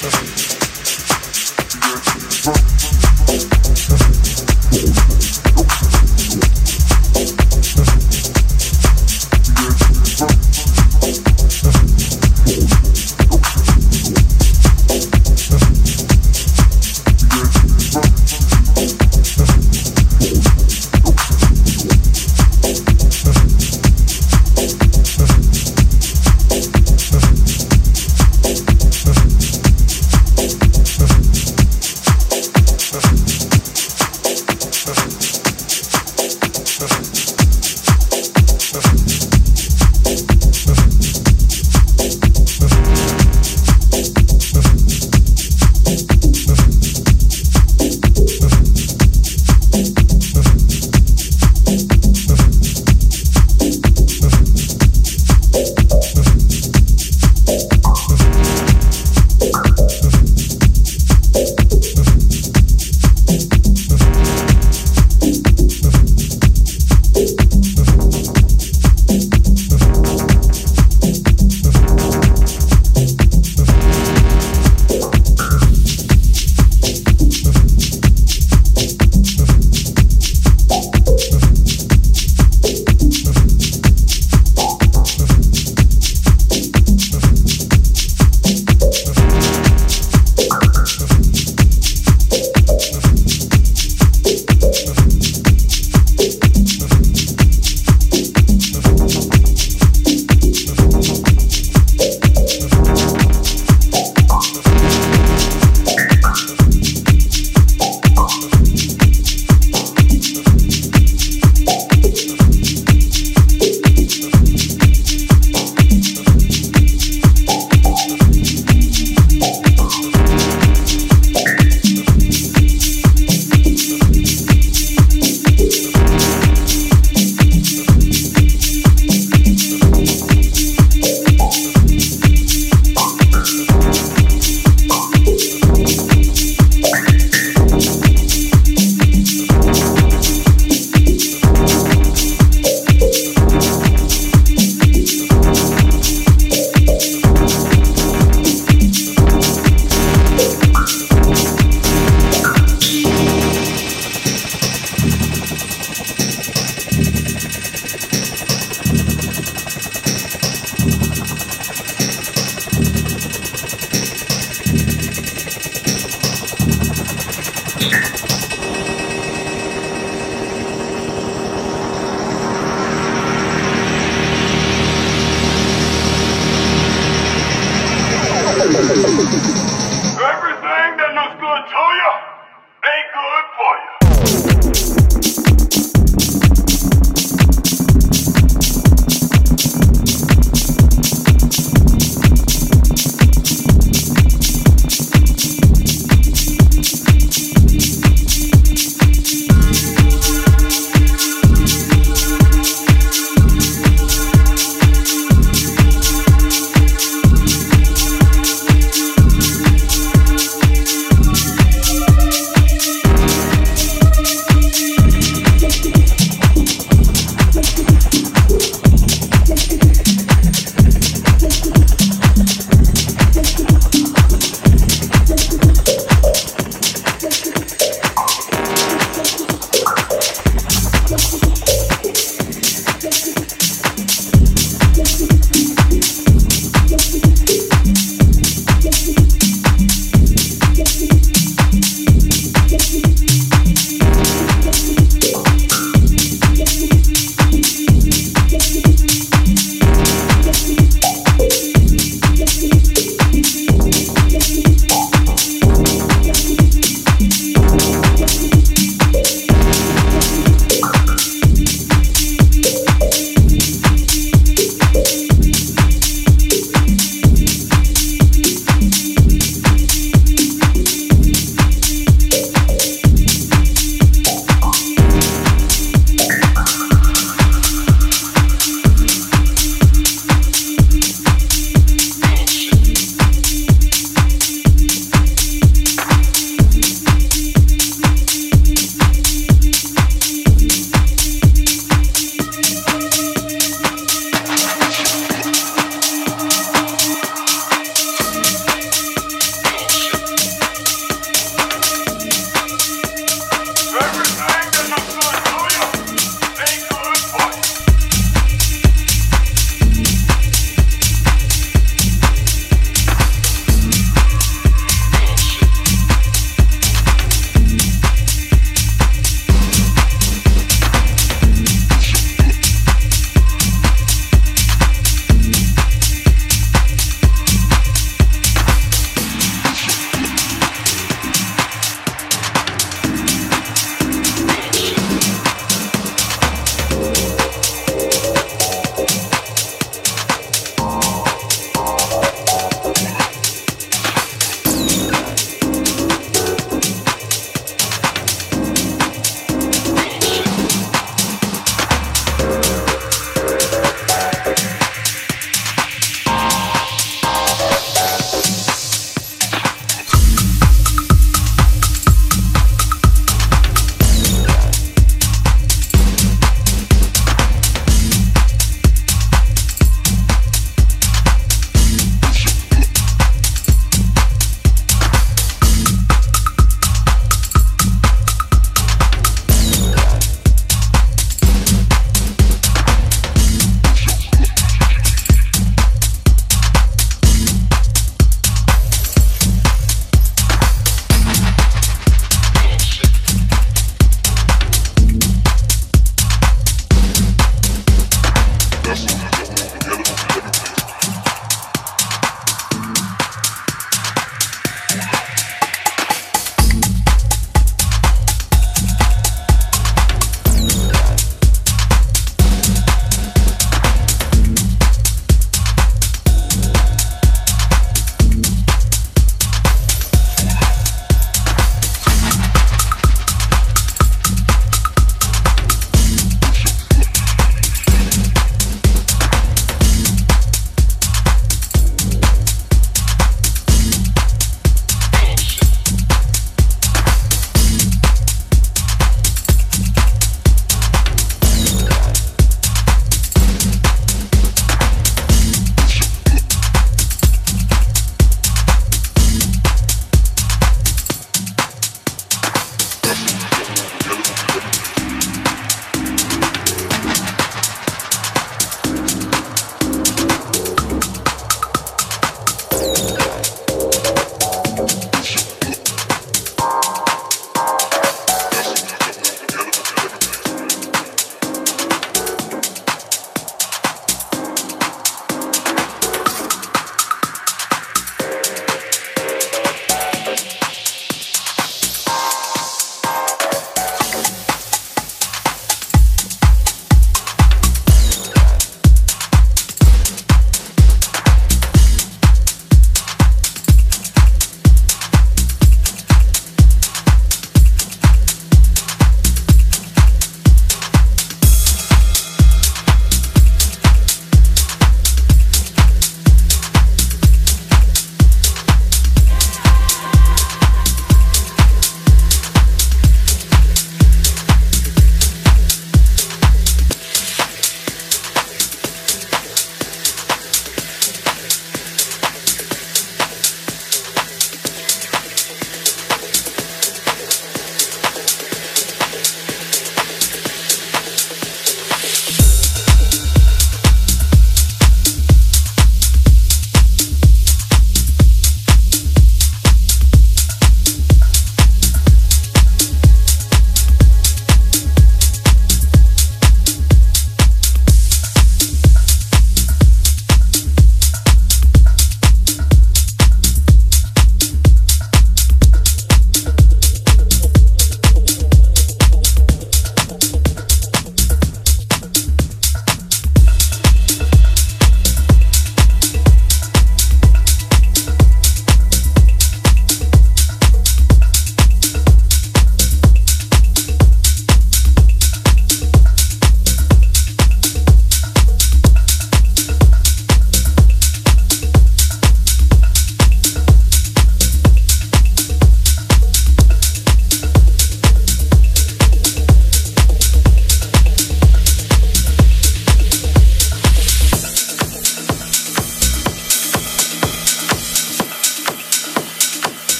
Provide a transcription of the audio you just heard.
Sessions.